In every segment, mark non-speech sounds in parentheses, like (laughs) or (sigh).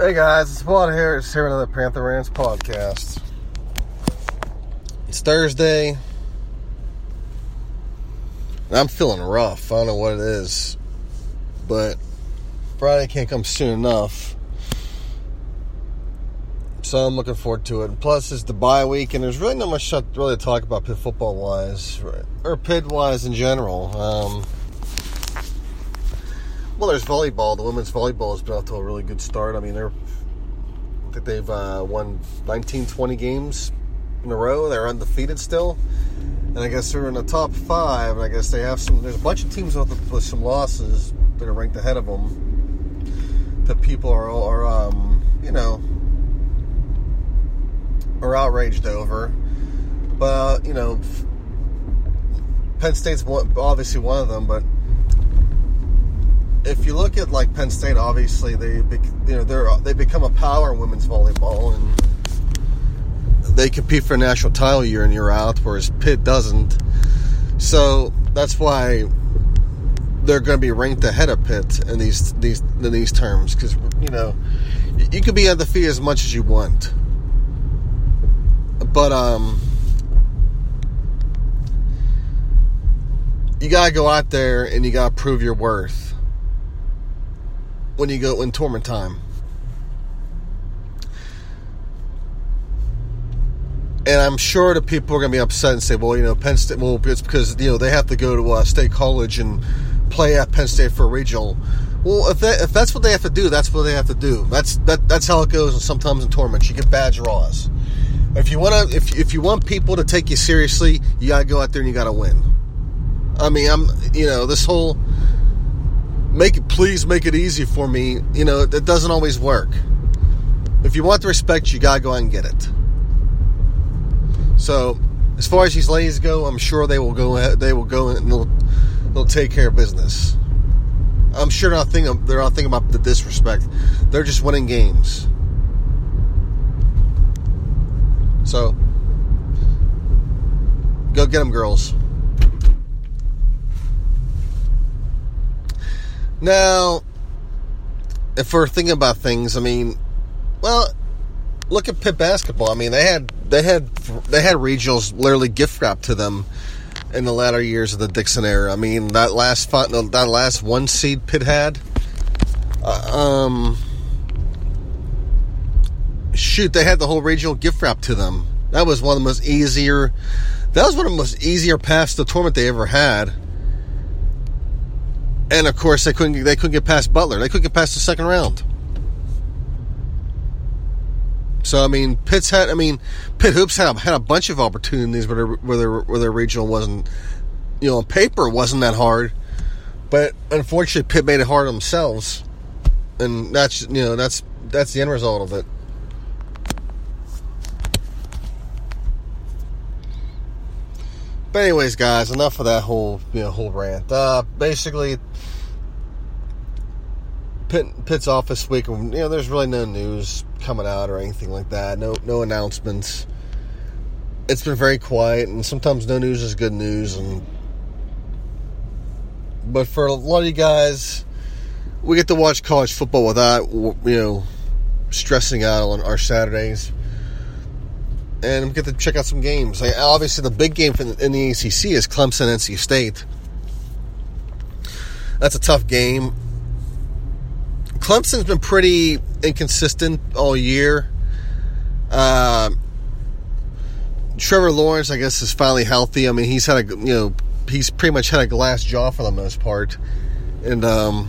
Hey guys, it's Paul here. It's here another Panther Rants podcast. It's Thursday. And I'm feeling rough. I don't know what it is. But Friday can't come soon enough. So I'm looking forward to it. Plus, it's the bye week, and there's really not much to really talk about Pitt football wise, or Pitt wise in general. Um, well, there's volleyball. The women's volleyball has been off to a really good start. I mean, they're I think they've uh, won 19, 20 games in a row. They're undefeated still, and I guess they're in the top five. And I guess they have some. There's a bunch of teams with, with some losses that are ranked ahead of them. That people are, are um, you know, are outraged over. But you know, Penn State's obviously one of them, but if you look at like Penn State, obviously they you know they're they become a power in women's volleyball and they compete for a national title year in year out, whereas Pitt doesn't. So that's why they're going to be ranked ahead of Pitt in these these in these terms because you know you can be undefeated as much as you want, but um. You gotta go out there and you gotta prove your worth when you go in tournament time. And I'm sure the people are going to be upset and say, well, you know, Penn State, well, it's because, you know, they have to go to uh, State College and play at Penn State for a regional. Well, if, that, if that's what they have to do, that's what they have to do. That's that, that's how it goes. And sometimes in tournaments, you get bad draws. If you want to, if, if you want people to take you seriously, you got to go out there and you got to win. I mean, I'm, you know, this whole make it please make it easy for me. You know that doesn't always work. If you want the respect you gotta go out and get it. So as far as these ladies go i'm sure they will go they will go and they'll, they'll take care of business. I'm sure not thinking they're not thinking about the disrespect. They're just winning games. So go get them girls Now, if we're thinking about things, I mean, well, look at Pitt basketball. I mean, they had they had they had regionals literally gift wrapped to them in the latter years of the Dixon era. I mean, that last that last one seed Pitt had, uh, um, shoot, they had the whole regional gift wrap to them. That was one of the most easier. That was one of the most easier paths to tournament they ever had and of course they couldn't they couldn't get past Butler. They couldn't get past the second round. So I mean, Pitt's had I mean, Pitt hoops had a, had a bunch of opportunities where their, where their where their regional wasn't you know on paper wasn't that hard, but unfortunately Pitt made it hard themselves, and that's you know that's that's the end result of it. But anyways, guys, enough of that whole you know whole rant. Uh, basically, Pitt, Pitt's off this week. You know, there's really no news coming out or anything like that. No no announcements. It's been very quiet, and sometimes no news is good news. And but for a lot of you guys, we get to watch college football without you know stressing out on our Saturdays and get to check out some games. obviously, the big game in the ACC is Clemson NC State. That's a tough game. Clemson's been pretty inconsistent all year. Uh, Trevor Lawrence, I guess, is finally healthy. I mean, he's had a you know he's pretty much had a glass jaw for the most part, and um,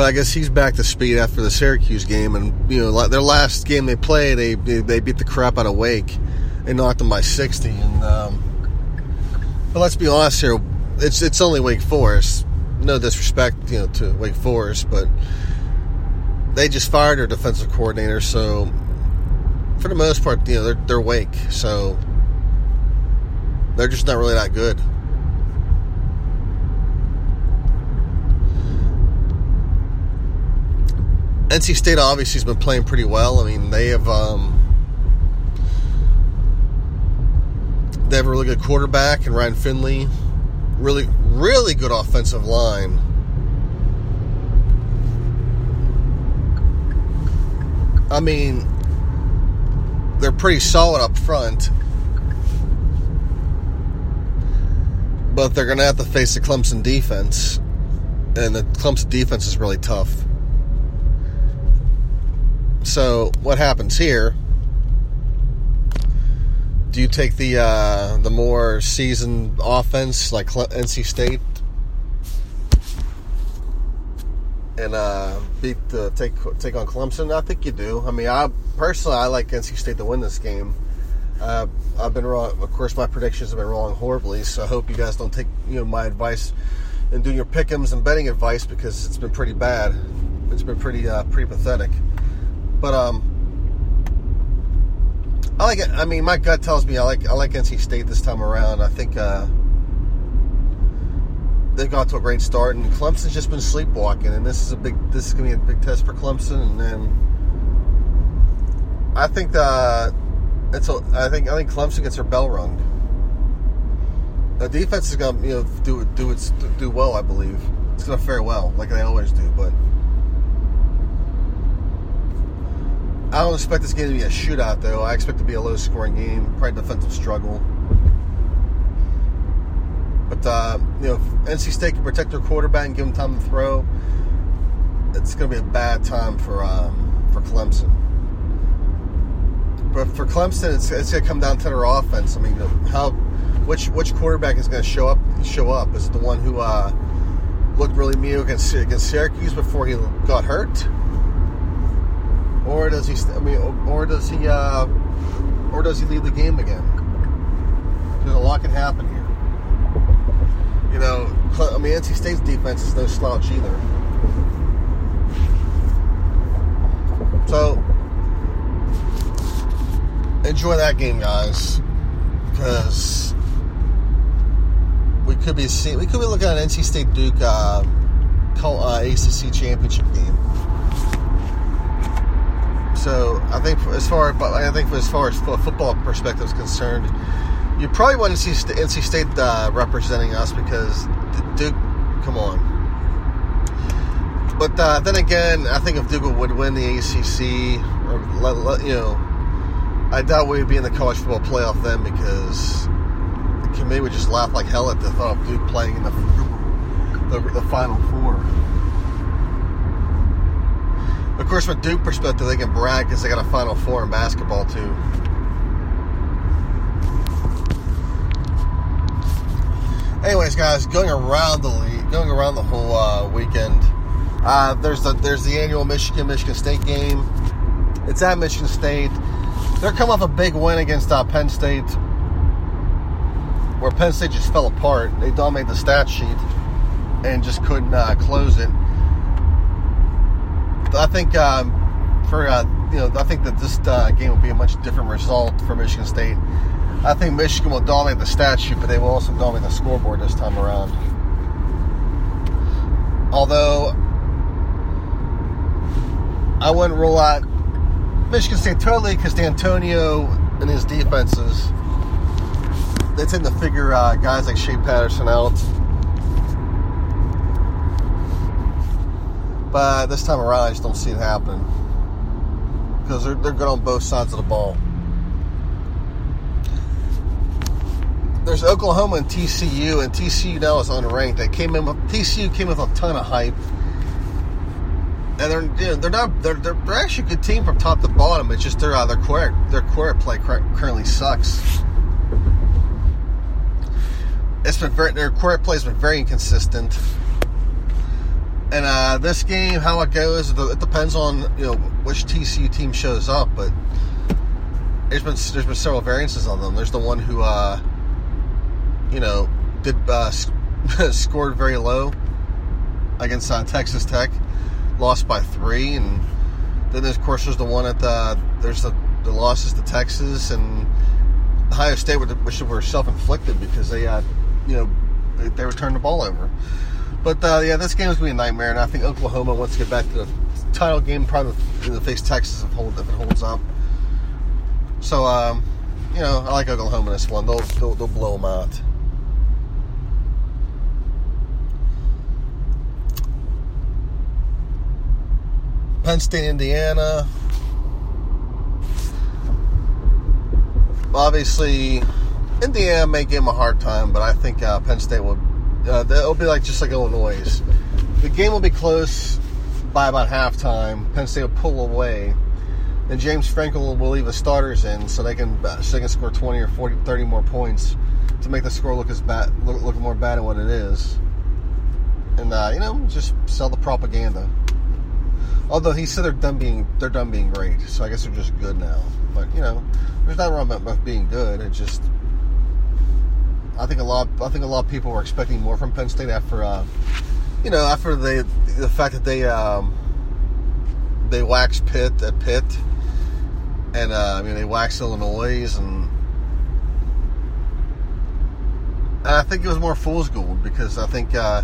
but I guess he's back to speed after the Syracuse game, and you know like their last game they played, they they beat the crap out of Wake, they knocked them by sixty. And um, but let's be honest here, it's it's only Wake Forest. no disrespect, you know, to Wake Forest, but they just fired their defensive coordinator, so for the most part, you know, they're they're Wake, so they're just not really that good. NC State obviously has been playing pretty well. I mean, they have um, they have a really good quarterback and Ryan Finley, really really good offensive line. I mean, they're pretty solid up front, but they're going to have to face the Clemson defense, and the Clemson defense is really tough. So what happens here? Do you take the uh, the more seasoned offense like NC State and uh, beat the take take on Clemson? I think you do. I mean, I personally I like NC State to win this game. Uh, I've been wrong. Of course, my predictions have been wrong horribly. So I hope you guys don't take you know my advice and doing your pickums and betting advice because it's been pretty bad. It's been pretty uh, pretty pathetic. But um, I like it. I mean, my gut tells me I like I like NC State this time around. I think uh, they've got to a great start, and Clemson's just been sleepwalking, and this is a big this is to be a big test for Clemson, and then I think the it's a, I think I think Clemson gets their bell rung. The defense is to you know do do its do well, I believe. It's to fare well like they always do, but. I don't expect this game to be a shootout, though. I expect it to be a low scoring game, probably defensive struggle. But, uh, you know, NC State can protect their quarterback and give him time to throw, it's going to be a bad time for um, for Clemson. But for Clemson, it's, it's going to come down to their offense. I mean, how which which quarterback is going to show up? Show up is it the one who uh, looked really mean against, against Syracuse before he got hurt? Or does he? I mean, or does he? Uh, or does he leave the game again? Because a lot can happen here. You know, I mean, NC State's defense is no slouch either. So enjoy that game, guys, because we could be seeing, we could be looking at an NC State Duke uh, uh, ACC championship game. So I think as far I think as far as football perspective is concerned, you probably want to see NC State uh, representing us because Duke, come on. But uh, then again, I think if Duke would win the ACC, or let, let, you know, I doubt we'd be in the college football playoff then because the committee would just laugh like hell at the thought of Duke playing in the the, the Final Four. Of course, from Duke perspective, they can brag because they got a Final Four in basketball too. Anyways, guys, going around the league, going around the whole uh, weekend, uh, there's the there's the annual Michigan Michigan State game. It's at Michigan State. They're coming off a big win against uh, Penn State, where Penn State just fell apart. They dominated the stat sheet and just couldn't uh, close it. I think um, for uh, you know, I think that this uh, game will be a much different result for Michigan State. I think Michigan will dominate the stat sheet, but they will also dominate the scoreboard this time around. Although I wouldn't rule out Michigan State totally because D'Antonio and his defenses they tend to figure uh, guys like Shea Patterson out But this time around, I just don't see it happening because they're, they're good on both sides of the ball. There's Oklahoma and TCU, and TCU now is unranked. They came in with TCU came with a ton of hype, and they're they're not they're, they're, they're actually a good team from top to bottom. It's just their uh, their core their core play currently sucks. It's been very their core play has been very inconsistent. And uh, this game, how it goes, it depends on you know which TCU team shows up. But there's been there's been several variances on them. There's the one who, uh, you know, did uh, (laughs) scored very low, against uh, Texas Tech, lost by three, and then of course there's the one at the there's the, the losses to Texas and Ohio State, which were self-inflicted because they had you know they, they returned the ball over. But uh, yeah, this game is to be a nightmare, and I think Oklahoma wants to get back to the title game, probably the face Texas if, if it holds up. So, um, you know, I like Oklahoma in this one. They'll, they'll, they'll blow them out. Penn State, Indiana. Obviously, Indiana may give them a hard time, but I think uh, Penn State will. Uh, it'll be like just like Illinois. The game will be close by about halftime. Penn State will pull away. Then James Franklin will leave the starters in so they can uh, so they can score 20 or 40, 30 more points to make the score look as bad, look, look more bad than what it is. And uh, you know, just sell the propaganda. Although he said they're done being they're done being great, so I guess they're just good now. But you know, there's nothing wrong about being good. It just I think a lot I think a lot of people were expecting more from Penn State after uh, you know after they the fact that they um, they waxed Pitt at Pitt and uh, I mean they waxed Illinois and I think it was more fool's gold because I think uh,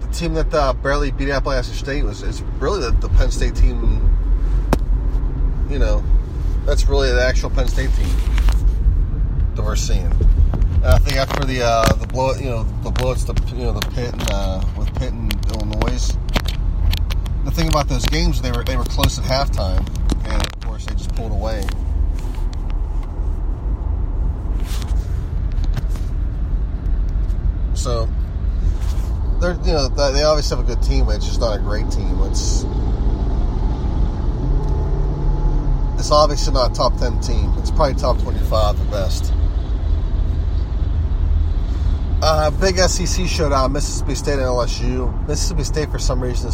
the team that uh, barely beat Appalachian State was is really the, the, Penn State team. You know, that's really the actual Penn State team that we're seeing. I think after the uh, the blow, you know, the blowouts, the you know the Pitt and uh, with Pitt and Illinois. The thing about those games, they were they were close at halftime, and of course they just pulled away. So they're you know they obviously have a good team, but it's just not a great team. It's it's obviously not top ten team. It's probably top twenty five at best. Uh, big SEC showdown: Mississippi State and LSU. Mississippi State, for some reason,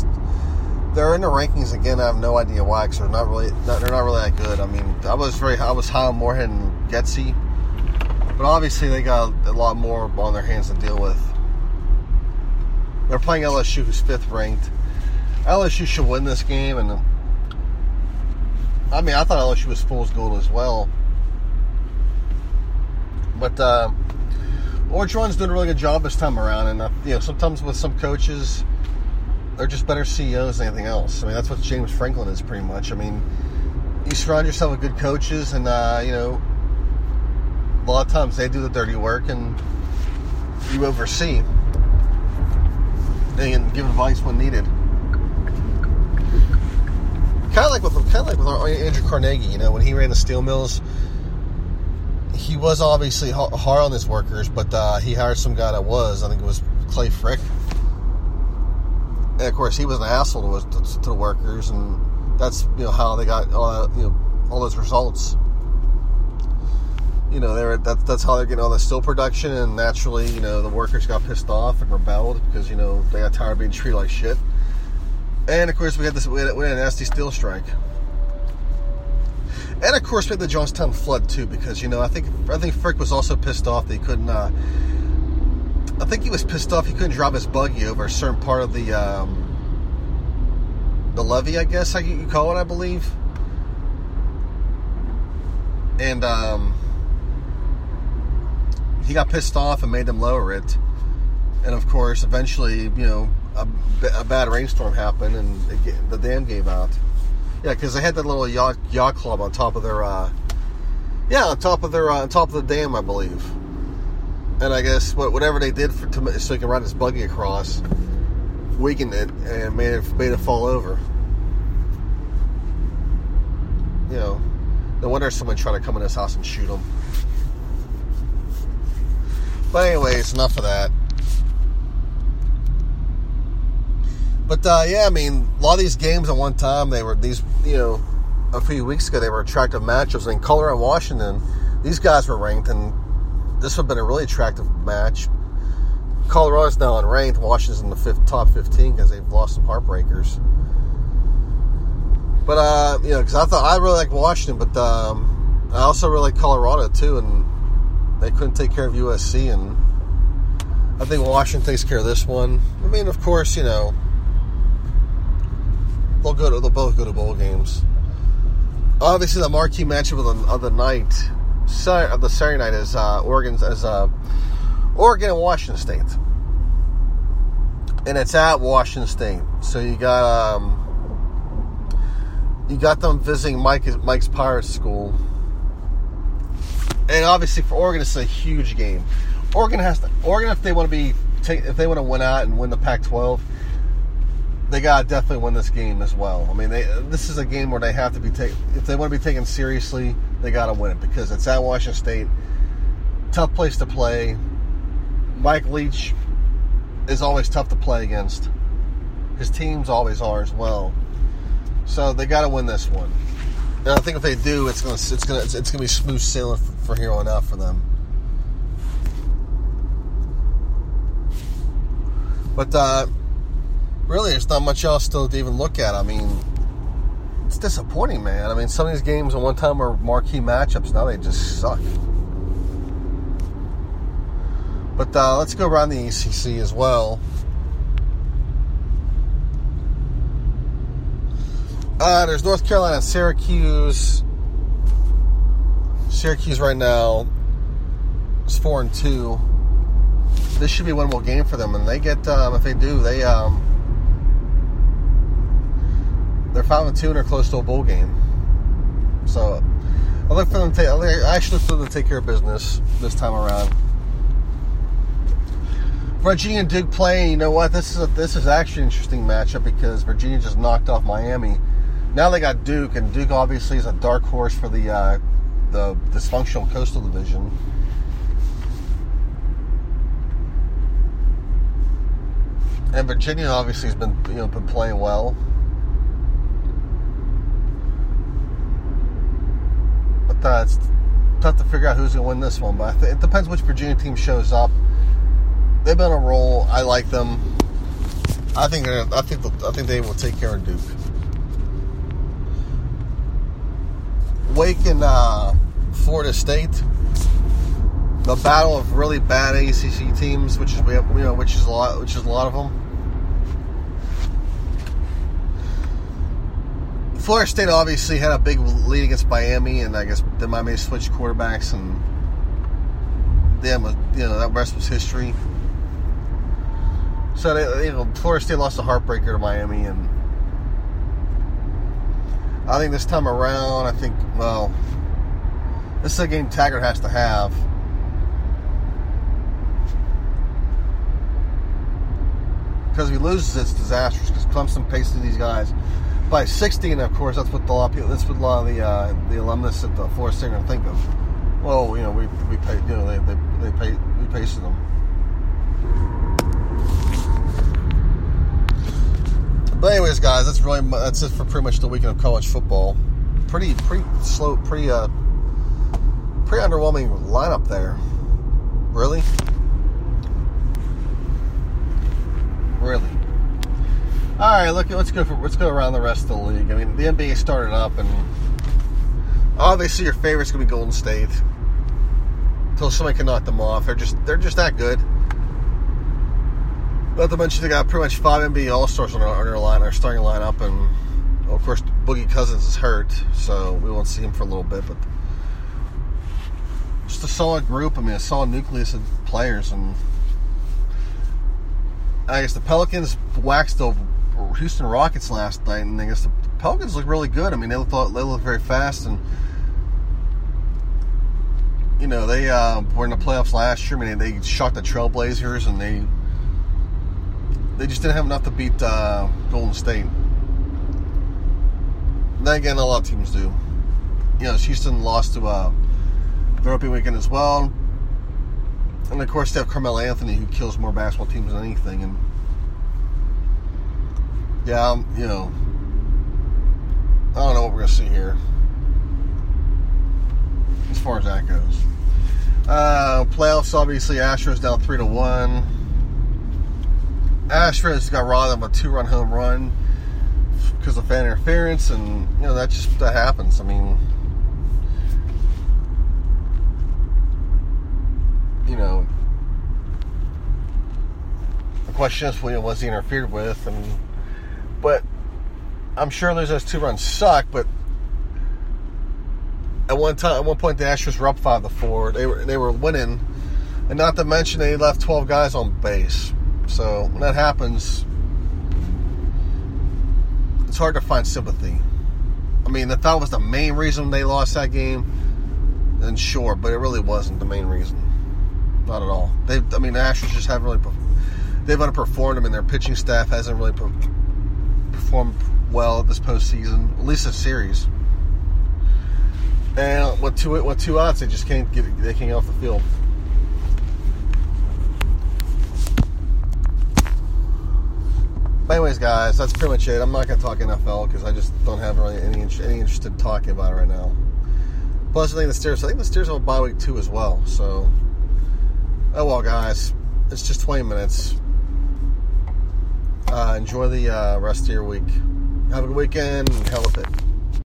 they're in the rankings again. I have no idea why, because they're not really not, they're not really that good. I mean, I was very I was high on Moorhead and Getsy, but obviously they got a lot more on their hands to deal with. They're playing LSU, who's fifth ranked. LSU should win this game, and I mean, I thought LSU was fool's gold as well. But uh, Orgeron's doing a really good job this time around, and uh, you know, sometimes with some coaches, they're just better CEOs than anything else. I mean, that's what James Franklin is pretty much. I mean, you surround yourself with good coaches, and uh, you know, a lot of times they do the dirty work, and you oversee and give advice when needed. Kind of like with kind of like with Andrew Carnegie, you know, when he ran the steel mills, he was obviously hard on his workers, but uh, he hired some guy that was, I think it was Clay Frick, and of course he was an asshole to, to, to the workers, and that's you know how they got all that, you know all those results. You know, they were that, that's how they're getting all the steel production, and naturally, you know, the workers got pissed off and rebelled because you know they got tired of being treated like shit. And of course, we had this we had, we had a nasty steel strike, and of course, had the Johnstown flood too because you know I think I think Frick was also pissed off that he couldn't. Uh, I think he was pissed off he couldn't drive his buggy over a certain part of the um, the levee, I guess how you call it, I believe. And um, he got pissed off and made them lower it. And of course, eventually, you know, a, a bad rainstorm happened and it, the dam gave out. Yeah, because they had that little yacht yacht club on top of their, uh, yeah, on top of their, uh, on top of the dam, I believe. And I guess what, whatever they did for to, so he could ride his buggy across, weakened it and made it made it fall over. You know, no wonder someone tried to come in his house and shoot him. But anyways, enough of that. But uh, yeah, I mean, a lot of these games at one time they were these, you know, a few weeks ago they were attractive matchups. In Colorado and Washington, these guys were ranked, and this would have been a really attractive match. Colorado's now unranked. Washington's in the fifth, top 15 because they've lost some heartbreakers. But uh, you know, because I thought I really like Washington, but um, I also really like Colorado too, and they couldn't take care of USC, and I think Washington takes care of this one. I mean, of course, you know they'll go to they'll both go to bowl games. Obviously, the marquee matchup of the, of the night, of the Saturday night, is uh, Oregon's as uh, Oregon and Washington State, and it's at Washington State. So you got um, you got them visiting Mike Mike's Pirate School, and obviously for Oregon, it's a huge game. Oregon has to Oregon if they want to be if they want to win out and win the Pac-12 they got to definitely win this game as well. I mean, they, this is a game where they have to be taken. If they want to be taken seriously, they got to win it because it's at Washington State. Tough place to play. Mike Leach is always tough to play against. His teams always are as well. So they got to win this one. And I think if they do, it's gonna it's gonna it's, it's gonna be smooth sailing for, for here on out for them. But uh, really, there's not much else to even look at. I mean, it's disappointing, man. I mean, some of these games at one time were marquee matchups. Now they just suck. But uh, let's go around the ACC as well. Uh, there's North Carolina Syracuse. Syracuse right now is four and two. This should be a winnable game for them, and they get um, if they do, they um, they're five and two and are close to a bowl game. So I look for them to take, I actually for them to take care of business this time around. Virginia and Duke playing. You know what? This is a, this is actually an interesting matchup because Virginia just knocked off Miami. Now they got Duke, and Duke obviously is a dark horse for the uh, the dysfunctional Coastal Division. And Virginia obviously has been you know been playing well. Uh, it's tough to figure out who's going to win this one, but it depends which Virginia team shows up. They've been a roll. I like them. I think I think I think they will take care of Duke. Wake and uh, Florida State. The battle of really bad ACC teams, which is you know, which is a lot, which is a lot of them. Florida State obviously had a big lead against Miami, and I guess the Miami switched quarterbacks, and then you know that rest was history. So they, you know, Florida State lost a heartbreaker to Miami, and I think this time around, I think well, this is a game Taggart has to have. Because if he loses, it's disastrous. Because Clemson pasted these guys by 16, of course, that's what a lot of people, that's what a lot of the uh, the alumnus at the State are think of. Well, you know, we we pay, you know, they they they pay we pasted them. But anyways, guys, that's really that's it for pretty much the weekend of college football. Pretty pretty slow, pretty uh, pretty underwhelming lineup there. Really. All right, look. Let's go. For, let's go around the rest of the league. I mean, the NBA started up, and obviously your favorite's gonna be Golden State. Until somebody can knock them off, they're just they're just that good. Not to mention they got pretty much five NBA All Stars on, their line, our starting lineup, and well, of course Boogie Cousins is hurt, so we won't see him for a little bit. But just a solid group. I mean, a solid nucleus of players, and I guess the Pelicans waxed the Houston Rockets last night, and I guess the Pelicans look really good. I mean, they look they look very fast, and you know they uh, were in the playoffs last year. I mean, they shot the Trailblazers, and they they just didn't have enough to beat uh, Golden State. Then again, a lot of teams do. You know, Houston lost to uh, the opening weekend as well, and of course they have Carmelo Anthony, who kills more basketball teams than anything, and yeah, um, you know, I don't know what we're going to see here as far as that goes. Uh, playoffs, obviously, Astros down 3 to 1. Astros got robbed of a two run home run because of fan interference, and, you know, that just that happens. I mean, you know, the question is, you know, was he interfered with? And but I'm sure those two runs suck, but at one time, at one point, the Astros were up five to four. They were they were winning, and not to mention they left 12 guys on base. So when that happens, it's hard to find sympathy. I mean, if that was the main reason they lost that game, then sure, but it really wasn't the main reason. Not at all. They, I mean, the Astros just haven't really. They've underperformed them, and their pitching staff hasn't really performed well this postseason, at least a series. And with two with two outs, they just can't get they can't get off the field. But anyways, guys, that's pretty much it. I'm not gonna talk NFL because I just don't have really any any interest in talking about it right now. Plus, I think the Steelers. I think the Steelers have a bye week too as well. So, oh well, guys, it's just 20 minutes. Uh, enjoy the uh, rest of your week. Have a good weekend and hell of it.